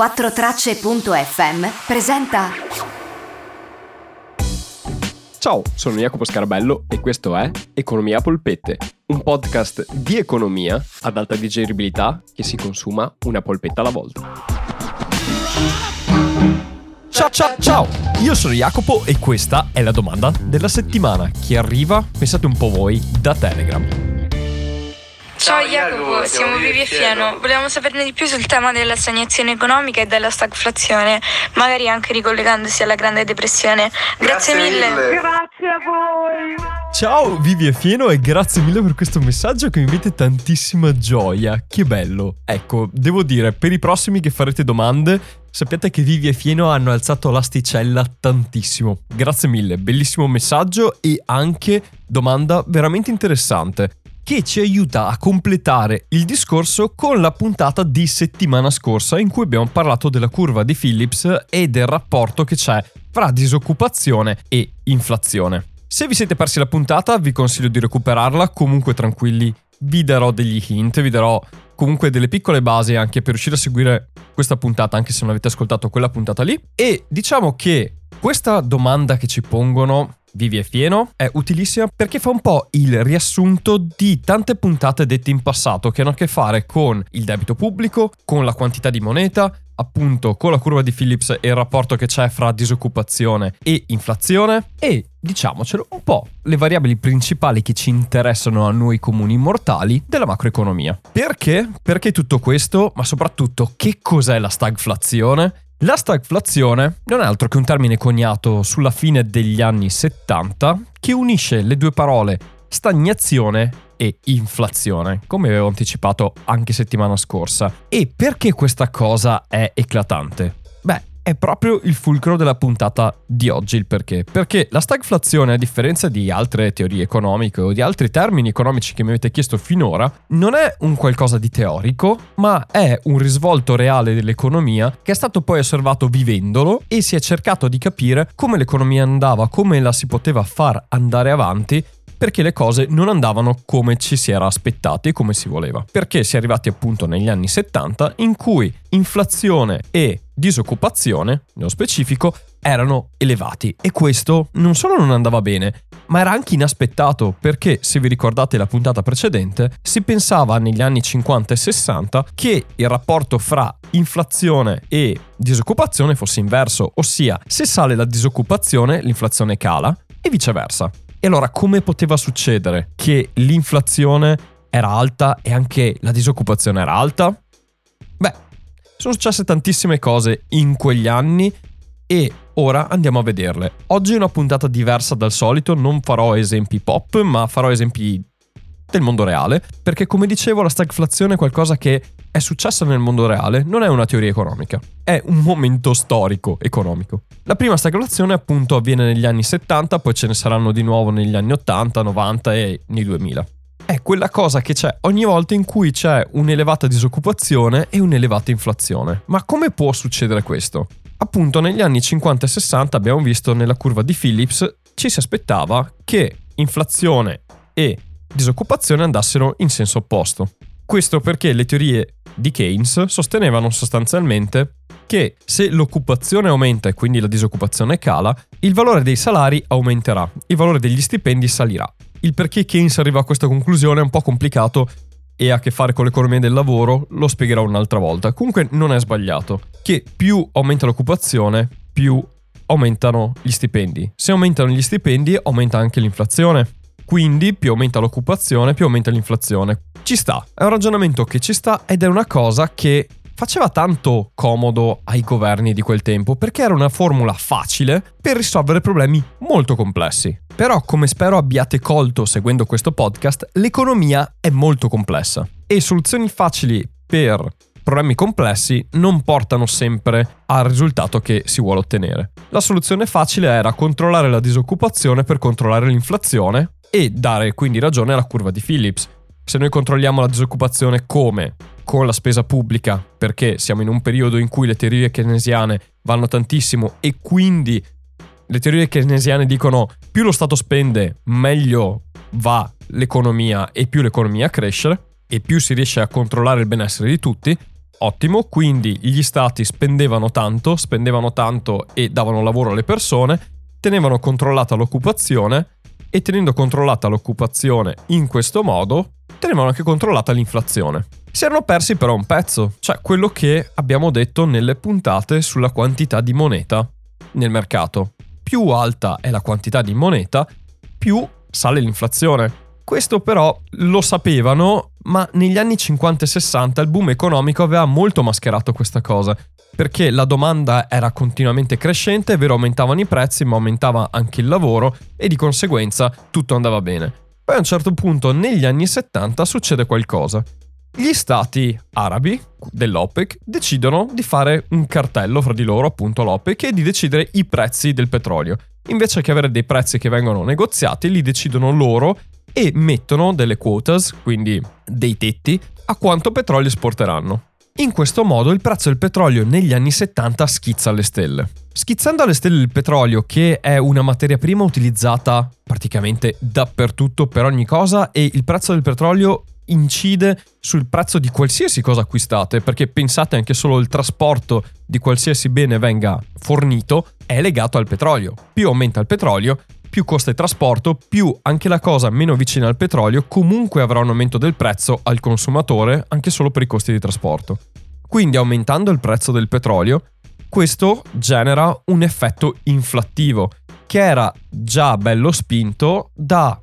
4tracce.fm presenta Ciao, sono Jacopo Scarabello e questo è Economia a polpette, un podcast di economia ad alta digeribilità che si consuma una polpetta alla volta. Ciao ciao ciao, io sono Jacopo e questa è la domanda della settimana che arriva, pensate un po' voi, da Telegram. Ciao Jacopo, siamo Vivi e Fieno. Volevamo saperne di più sul tema della stagnazione economica e della stagflazione, magari anche ricollegandosi alla Grande Depressione. Grazie, Grazie mille. mille. Grazie a voi. Ciao Vivi e Fieno e grazie mille per questo messaggio che mi mette tantissima gioia. Che bello. Ecco, devo dire, per i prossimi che farete domande, sappiate che Vivi e Fieno hanno alzato l'asticella tantissimo. Grazie mille, bellissimo messaggio e anche domanda veramente interessante che ci aiuta a completare il discorso con la puntata di settimana scorsa in cui abbiamo parlato della curva di Phillips e del rapporto che c'è fra disoccupazione e inflazione. Se vi siete persi la puntata vi consiglio di recuperarla, comunque tranquilli, vi darò degli hint, vi darò comunque delle piccole basi anche per riuscire a seguire questa puntata anche se non avete ascoltato quella puntata lì. E diciamo che questa domanda che ci pongono Vivi e Fieno è utilissima perché fa un po' il riassunto di tante puntate dette in passato che hanno a che fare con il debito pubblico, con la quantità di moneta, appunto con la curva di Phillips e il rapporto che c'è fra disoccupazione e inflazione e diciamocelo un po' le variabili principali che ci interessano a noi comuni mortali della macroeconomia. Perché? Perché tutto questo, ma soprattutto che cos'è la stagflazione? La stagflazione non è altro che un termine coniato sulla fine degli anni 70 che unisce le due parole stagnazione e inflazione, come avevo anticipato anche settimana scorsa. E perché questa cosa è eclatante? È proprio il fulcro della puntata di oggi il perché. Perché la stagflazione, a differenza di altre teorie economiche o di altri termini economici che mi avete chiesto finora, non è un qualcosa di teorico, ma è un risvolto reale dell'economia che è stato poi osservato vivendolo e si è cercato di capire come l'economia andava, come la si poteva far andare avanti perché le cose non andavano come ci si era aspettati e come si voleva. Perché si è arrivati appunto negli anni 70 in cui inflazione e disoccupazione, nello specifico, erano elevati e questo non solo non andava bene, ma era anche inaspettato perché, se vi ricordate la puntata precedente, si pensava negli anni 50 e 60 che il rapporto fra inflazione e disoccupazione fosse inverso, ossia se sale la disoccupazione l'inflazione cala e viceversa. E allora come poteva succedere che l'inflazione era alta e anche la disoccupazione era alta? Sono successe tantissime cose in quegli anni e ora andiamo a vederle. Oggi è una puntata diversa dal solito, non farò esempi pop, ma farò esempi del mondo reale, perché come dicevo la stagflazione è qualcosa che è successa nel mondo reale, non è una teoria economica, è un momento storico economico. La prima stagflazione appunto avviene negli anni 70, poi ce ne saranno di nuovo negli anni 80, 90 e nei 2000. È quella cosa che c'è ogni volta in cui c'è un'elevata disoccupazione e un'elevata inflazione. Ma come può succedere questo? Appunto negli anni 50 e 60 abbiamo visto nella curva di Phillips ci si aspettava che inflazione e disoccupazione andassero in senso opposto. Questo perché le teorie di Keynes sostenevano sostanzialmente che se l'occupazione aumenta e quindi la disoccupazione cala, il valore dei salari aumenterà, il valore degli stipendi salirà. Il perché Keynes arriva a questa conclusione è un po' complicato e ha a che fare con l'economia del lavoro, lo spiegherò un'altra volta. Comunque non è sbagliato, che più aumenta l'occupazione, più aumentano gli stipendi. Se aumentano gli stipendi, aumenta anche l'inflazione. Quindi più aumenta l'occupazione, più aumenta l'inflazione. Ci sta, è un ragionamento che ci sta ed è una cosa che faceva tanto comodo ai governi di quel tempo perché era una formula facile per risolvere problemi molto complessi. Però, come spero abbiate colto seguendo questo podcast, l'economia è molto complessa e soluzioni facili per problemi complessi non portano sempre al risultato che si vuole ottenere. La soluzione facile era controllare la disoccupazione per controllare l'inflazione e dare quindi ragione alla curva di Phillips. Se noi controlliamo la disoccupazione come? Con la spesa pubblica, perché siamo in un periodo in cui le teorie keynesiane vanno tantissimo e quindi le teorie keynesiane dicono più lo Stato spende, meglio va l'economia e più l'economia cresce e più si riesce a controllare il benessere di tutti. Ottimo, quindi gli stati spendevano tanto, spendevano tanto e davano lavoro alle persone, tenevano controllata l'occupazione e tenendo controllata l'occupazione in questo modo, tenevano anche controllata l'inflazione. Si erano persi però un pezzo, cioè quello che abbiamo detto nelle puntate sulla quantità di moneta nel mercato. Più alta è la quantità di moneta, più sale l'inflazione. Questo però lo sapevano, ma negli anni 50 e 60 il boom economico aveva molto mascherato questa cosa, perché la domanda era continuamente crescente, è vero aumentavano i prezzi, ma aumentava anche il lavoro e di conseguenza tutto andava bene. Poi a un certo punto negli anni 70 succede qualcosa. Gli stati arabi dell'OPEC decidono di fare un cartello fra di loro, appunto l'OPEC, e di decidere i prezzi del petrolio. Invece che avere dei prezzi che vengono negoziati, li decidono loro e mettono delle quotas, quindi dei tetti, a quanto petrolio esporteranno. In questo modo il prezzo del petrolio negli anni 70 schizza alle stelle. Schizzando alle stelle il petrolio, che è una materia prima utilizzata praticamente dappertutto per ogni cosa, e il prezzo del petrolio incide sul prezzo di qualsiasi cosa acquistate, perché pensate anche solo il trasporto di qualsiasi bene venga fornito è legato al petrolio. Più aumenta il petrolio, più costa il trasporto, più anche la cosa meno vicina al petrolio comunque avrà un aumento del prezzo al consumatore anche solo per i costi di trasporto. Quindi aumentando il prezzo del petrolio, questo genera un effetto inflattivo che era già bello spinto da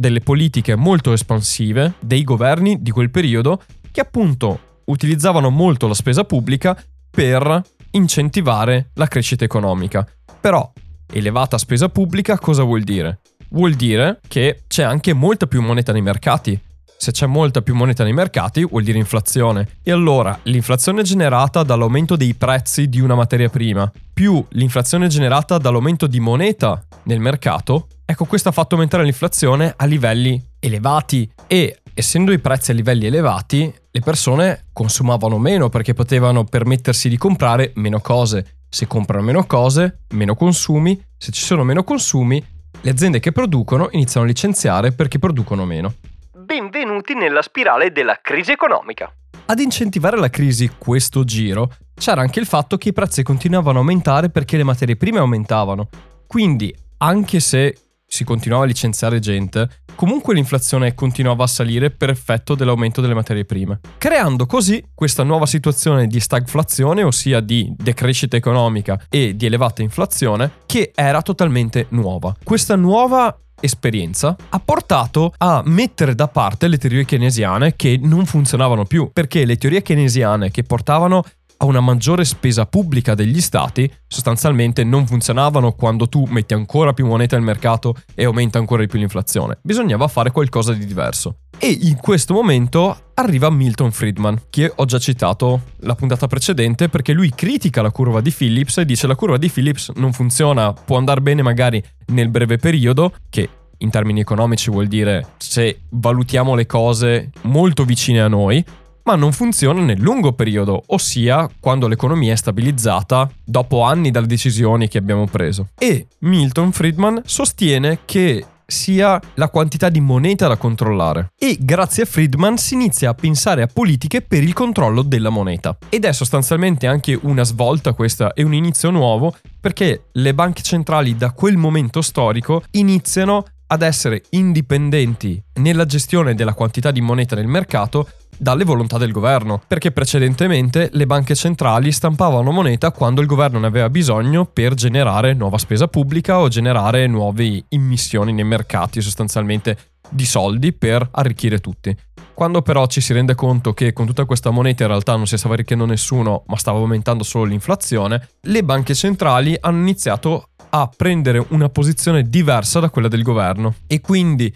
delle politiche molto espansive dei governi di quel periodo che appunto utilizzavano molto la spesa pubblica per incentivare la crescita economica. Però elevata spesa pubblica cosa vuol dire? Vuol dire che c'è anche molta più moneta nei mercati. Se c'è molta più moneta nei mercati vuol dire inflazione. E allora l'inflazione generata dall'aumento dei prezzi di una materia prima più l'inflazione generata dall'aumento di moneta nel mercato, ecco questo ha fatto aumentare l'inflazione a livelli elevati e essendo i prezzi a livelli elevati le persone consumavano meno perché potevano permettersi di comprare meno cose se comprano meno cose, meno consumi, se ci sono meno consumi, le aziende che producono iniziano a licenziare perché producono meno. Benvenuti nella spirale della crisi economica. Ad incentivare la crisi questo giro c'era anche il fatto che i prezzi continuavano a aumentare perché le materie prime aumentavano. Quindi, anche se si continuava a licenziare gente, comunque l'inflazione continuava a salire per effetto dell'aumento delle materie prime, creando così questa nuova situazione di stagflazione, ossia di decrescita economica e di elevata inflazione, che era totalmente nuova. Questa nuova esperienza ha portato a mettere da parte le teorie keynesiane che non funzionavano più, perché le teorie keynesiane che portavano a una maggiore spesa pubblica degli stati sostanzialmente non funzionavano quando tu metti ancora più moneta nel mercato e aumenta ancora di più l'inflazione. Bisognava fare qualcosa di diverso. E in questo momento arriva Milton Friedman, che ho già citato la puntata precedente perché lui critica la curva di Phillips e dice la curva di Phillips non funziona, può andare bene magari nel breve periodo, che in termini economici vuol dire se valutiamo le cose molto vicine a noi, ma non funziona nel lungo periodo, ossia quando l'economia è stabilizzata dopo anni dalle decisioni che abbiamo preso. E Milton Friedman sostiene che sia la quantità di moneta da controllare. E grazie a Friedman si inizia a pensare a politiche per il controllo della moneta. Ed è sostanzialmente anche una svolta questa e un inizio nuovo perché le banche centrali da quel momento storico iniziano ad essere indipendenti nella gestione della quantità di moneta nel mercato dalle volontà del governo, perché precedentemente le banche centrali stampavano moneta quando il governo ne aveva bisogno per generare nuova spesa pubblica o generare nuove immissioni nei mercati sostanzialmente di soldi per arricchire tutti. Quando però ci si rende conto che con tutta questa moneta in realtà non si stava arricchendo nessuno, ma stava aumentando solo l'inflazione, le banche centrali hanno iniziato a prendere una posizione diversa da quella del governo e quindi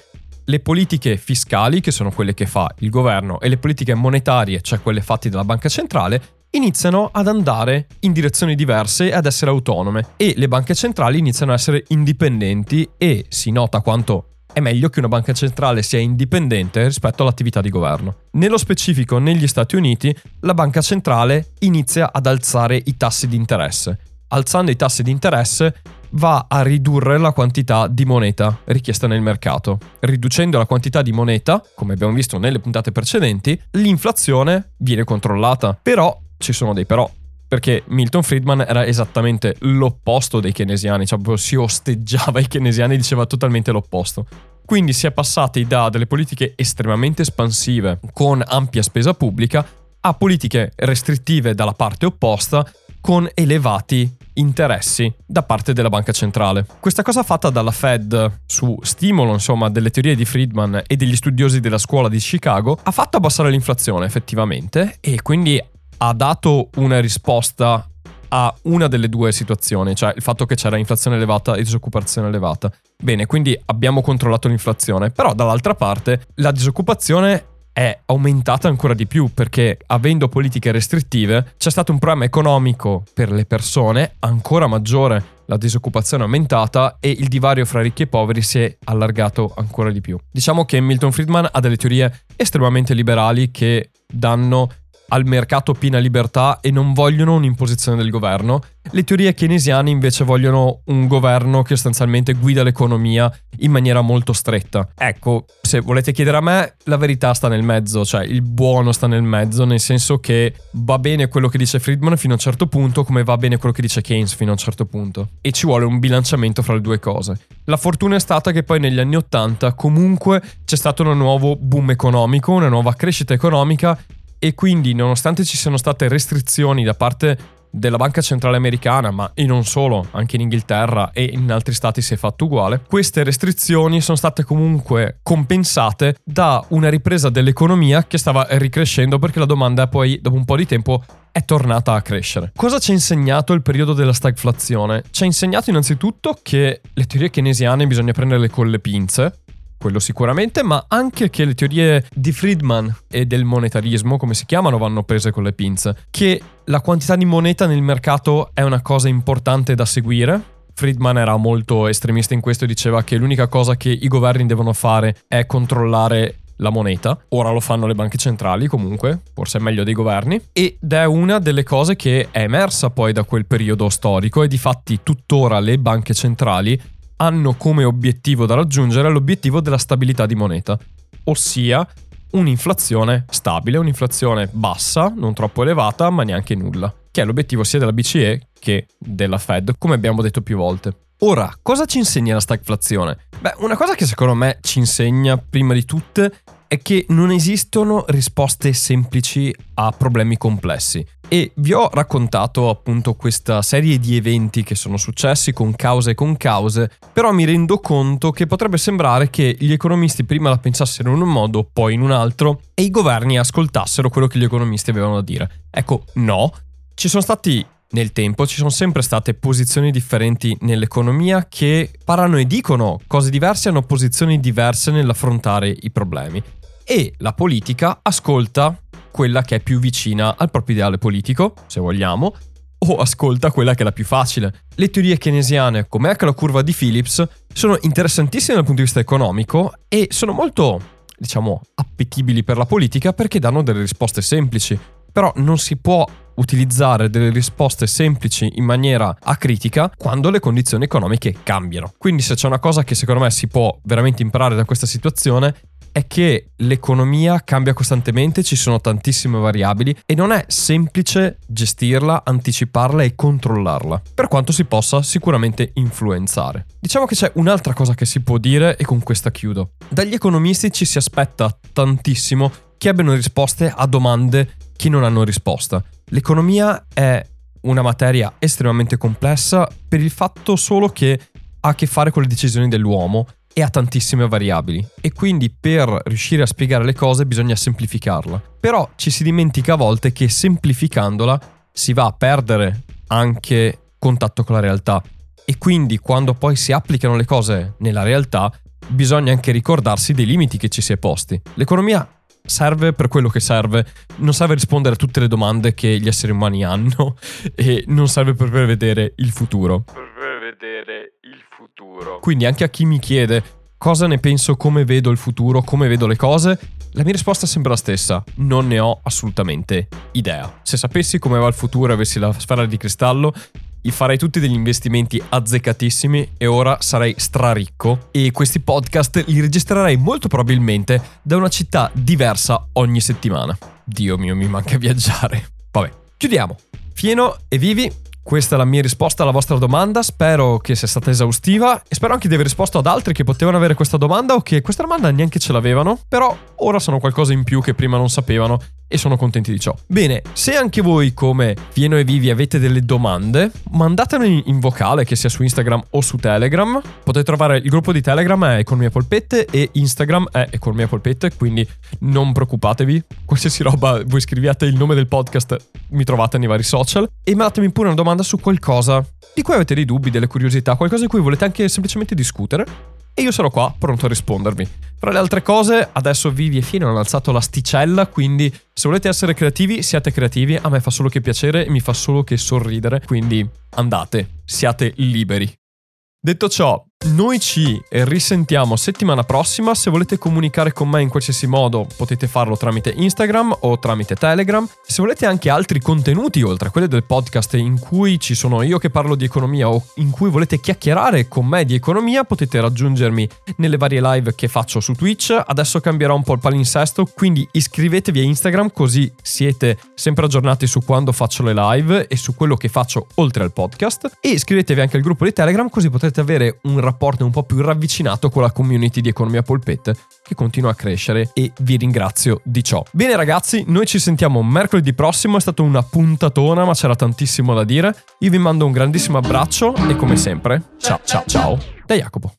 le politiche fiscali, che sono quelle che fa il governo, e le politiche monetarie, cioè quelle fatte dalla banca centrale, iniziano ad andare in direzioni diverse e ad essere autonome e le banche centrali iniziano ad essere indipendenti e si nota quanto è meglio che una banca centrale sia indipendente rispetto all'attività di governo. Nello specifico negli Stati Uniti la banca centrale inizia ad alzare i tassi di interesse. Alzando i tassi di interesse va a ridurre la quantità di moneta richiesta nel mercato. Riducendo la quantità di moneta, come abbiamo visto nelle puntate precedenti, l'inflazione viene controllata. Però ci sono dei però. Perché Milton Friedman era esattamente l'opposto dei keynesiani, cioè proprio si osteggiava i keynesiani e diceva totalmente l'opposto. Quindi si è passati da delle politiche estremamente espansive con ampia spesa pubblica a politiche restrittive dalla parte opposta con elevati interessi da parte della banca centrale. Questa cosa fatta dalla Fed su stimolo, insomma, delle teorie di Friedman e degli studiosi della scuola di Chicago ha fatto abbassare l'inflazione effettivamente e quindi ha dato una risposta a una delle due situazioni, cioè il fatto che c'era inflazione elevata e disoccupazione elevata. Bene, quindi abbiamo controllato l'inflazione, però dall'altra parte la disoccupazione è aumentata ancora di più perché avendo politiche restrittive c'è stato un problema economico per le persone ancora maggiore. La disoccupazione è aumentata e il divario fra ricchi e poveri si è allargato ancora di più. Diciamo che Milton Friedman ha delle teorie estremamente liberali che danno al mercato piena libertà e non vogliono un'imposizione del governo. Le teorie keynesiane invece vogliono un governo che sostanzialmente guida l'economia in maniera molto stretta. Ecco, se volete chiedere a me, la verità sta nel mezzo, cioè il buono sta nel mezzo, nel senso che va bene quello che dice Friedman fino a un certo punto, come va bene quello che dice Keynes fino a un certo punto. E ci vuole un bilanciamento fra le due cose. La fortuna è stata che poi negli anni Ottanta comunque c'è stato un nuovo boom economico, una nuova crescita economica e quindi nonostante ci siano state restrizioni da parte della Banca Centrale Americana, ma e non solo, anche in Inghilterra e in altri stati si è fatto uguale, queste restrizioni sono state comunque compensate da una ripresa dell'economia che stava ricrescendo perché la domanda poi dopo un po' di tempo è tornata a crescere. Cosa ci ha insegnato il periodo della stagflazione? Ci ha insegnato innanzitutto che le teorie keynesiane bisogna prenderle con le pinze, quello sicuramente, ma anche che le teorie di Friedman e del monetarismo, come si chiamano, vanno prese con le pinze. Che la quantità di moneta nel mercato è una cosa importante da seguire. Friedman era molto estremista in questo e diceva che l'unica cosa che i governi devono fare è controllare la moneta. Ora lo fanno le banche centrali comunque, forse è meglio dei governi. Ed è una delle cose che è emersa poi da quel periodo storico e di fatti tuttora le banche centrali hanno come obiettivo da raggiungere l'obiettivo della stabilità di moneta, ossia un'inflazione stabile, un'inflazione bassa, non troppo elevata, ma neanche nulla, che è l'obiettivo sia della BCE che della Fed, come abbiamo detto più volte. Ora, cosa ci insegna la stagflazione? Beh, una cosa che secondo me ci insegna prima di tutte è che non esistono risposte semplici a problemi complessi. E vi ho raccontato appunto questa serie di eventi che sono successi con cause e con cause, però mi rendo conto che potrebbe sembrare che gli economisti prima la pensassero in un modo, poi in un altro, e i governi ascoltassero quello che gli economisti avevano da dire. Ecco, no, ci sono stati nel tempo ci sono sempre state posizioni differenti nell'economia che parlano e dicono cose diverse, hanno posizioni diverse nell'affrontare i problemi e la politica ascolta quella che è più vicina al proprio ideale politico, se vogliamo, o ascolta quella che è la più facile. Le teorie keynesiane, come anche la curva di Phillips, sono interessantissime dal punto di vista economico e sono molto, diciamo, appetibili per la politica perché danno delle risposte semplici. Però non si può utilizzare delle risposte semplici in maniera acritica quando le condizioni economiche cambiano. Quindi se c'è una cosa che secondo me si può veramente imparare da questa situazione è che l'economia cambia costantemente, ci sono tantissime variabili e non è semplice gestirla, anticiparla e controllarla, per quanto si possa sicuramente influenzare. Diciamo che c'è un'altra cosa che si può dire e con questa chiudo. Dagli economisti ci si aspetta tantissimo che abbiano risposte a domande che non hanno risposta. L'economia è una materia estremamente complessa per il fatto solo che ha a che fare con le decisioni dell'uomo e ha tantissime variabili e quindi per riuscire a spiegare le cose bisogna semplificarla. Però ci si dimentica a volte che semplificandola si va a perdere anche contatto con la realtà e quindi quando poi si applicano le cose nella realtà bisogna anche ricordarsi dei limiti che ci si è posti. L'economia serve per quello che serve, non serve rispondere a tutte le domande che gli esseri umani hanno e non serve per prevedere il futuro prevedere il futuro. Quindi anche a chi mi chiede cosa ne penso, come vedo il futuro, come vedo le cose, la mia risposta è sempre la stessa, non ne ho assolutamente idea. Se sapessi come va il futuro e avessi la sfera di cristallo, farei tutti degli investimenti azzeccatissimi e ora sarei straricco e questi podcast li registrerei molto probabilmente da una città diversa ogni settimana. Dio mio, mi manca viaggiare. Vabbè, Chiudiamo. Fieno e vivi. Questa è la mia risposta alla vostra domanda, spero che sia stata esaustiva e spero anche di aver risposto ad altri che potevano avere questa domanda o che questa domanda neanche ce l'avevano, però ora sono qualcosa in più che prima non sapevano e sono contenti di ciò. Bene, se anche voi come Fieno e Vivi avete delle domande, mandatele in vocale che sia su Instagram o su Telegram. Potete trovare il gruppo di Telegram è Economia Polpette e Instagram è Economia Polpette, quindi non preoccupatevi, qualsiasi roba voi scriviate il nome del podcast mi trovate nei vari social e mandatemi pure una domanda su qualcosa di cui avete dei dubbi, delle curiosità, qualcosa di cui volete anche semplicemente discutere e io sarò qua pronto a rispondervi. Tra le altre cose, adesso Vivi e Fino hanno alzato l'asticella, quindi se volete essere creativi, siate creativi, a me fa solo che piacere e mi fa solo che sorridere, quindi andate, siate liberi. Detto ciò, noi ci risentiamo settimana prossima. Se volete comunicare con me in qualsiasi modo, potete farlo tramite Instagram o tramite Telegram. Se volete anche altri contenuti oltre a quelli del podcast in cui ci sono io che parlo di economia o in cui volete chiacchierare con me di economia, potete raggiungermi nelle varie live che faccio su Twitch. Adesso cambierò un po' il palinsesto, quindi iscrivetevi a Instagram così siete sempre aggiornati su quando faccio le live e su quello che faccio oltre al podcast. E iscrivetevi anche al gruppo di Telegram così potete avere un rapporto rapporto un po' più ravvicinato con la community di Economia Polpette che continua a crescere e vi ringrazio di ciò. Bene ragazzi, noi ci sentiamo mercoledì prossimo, è stata una puntatona ma c'era tantissimo da dire. Io vi mando un grandissimo abbraccio e come sempre, ciao ciao ciao da Jacopo.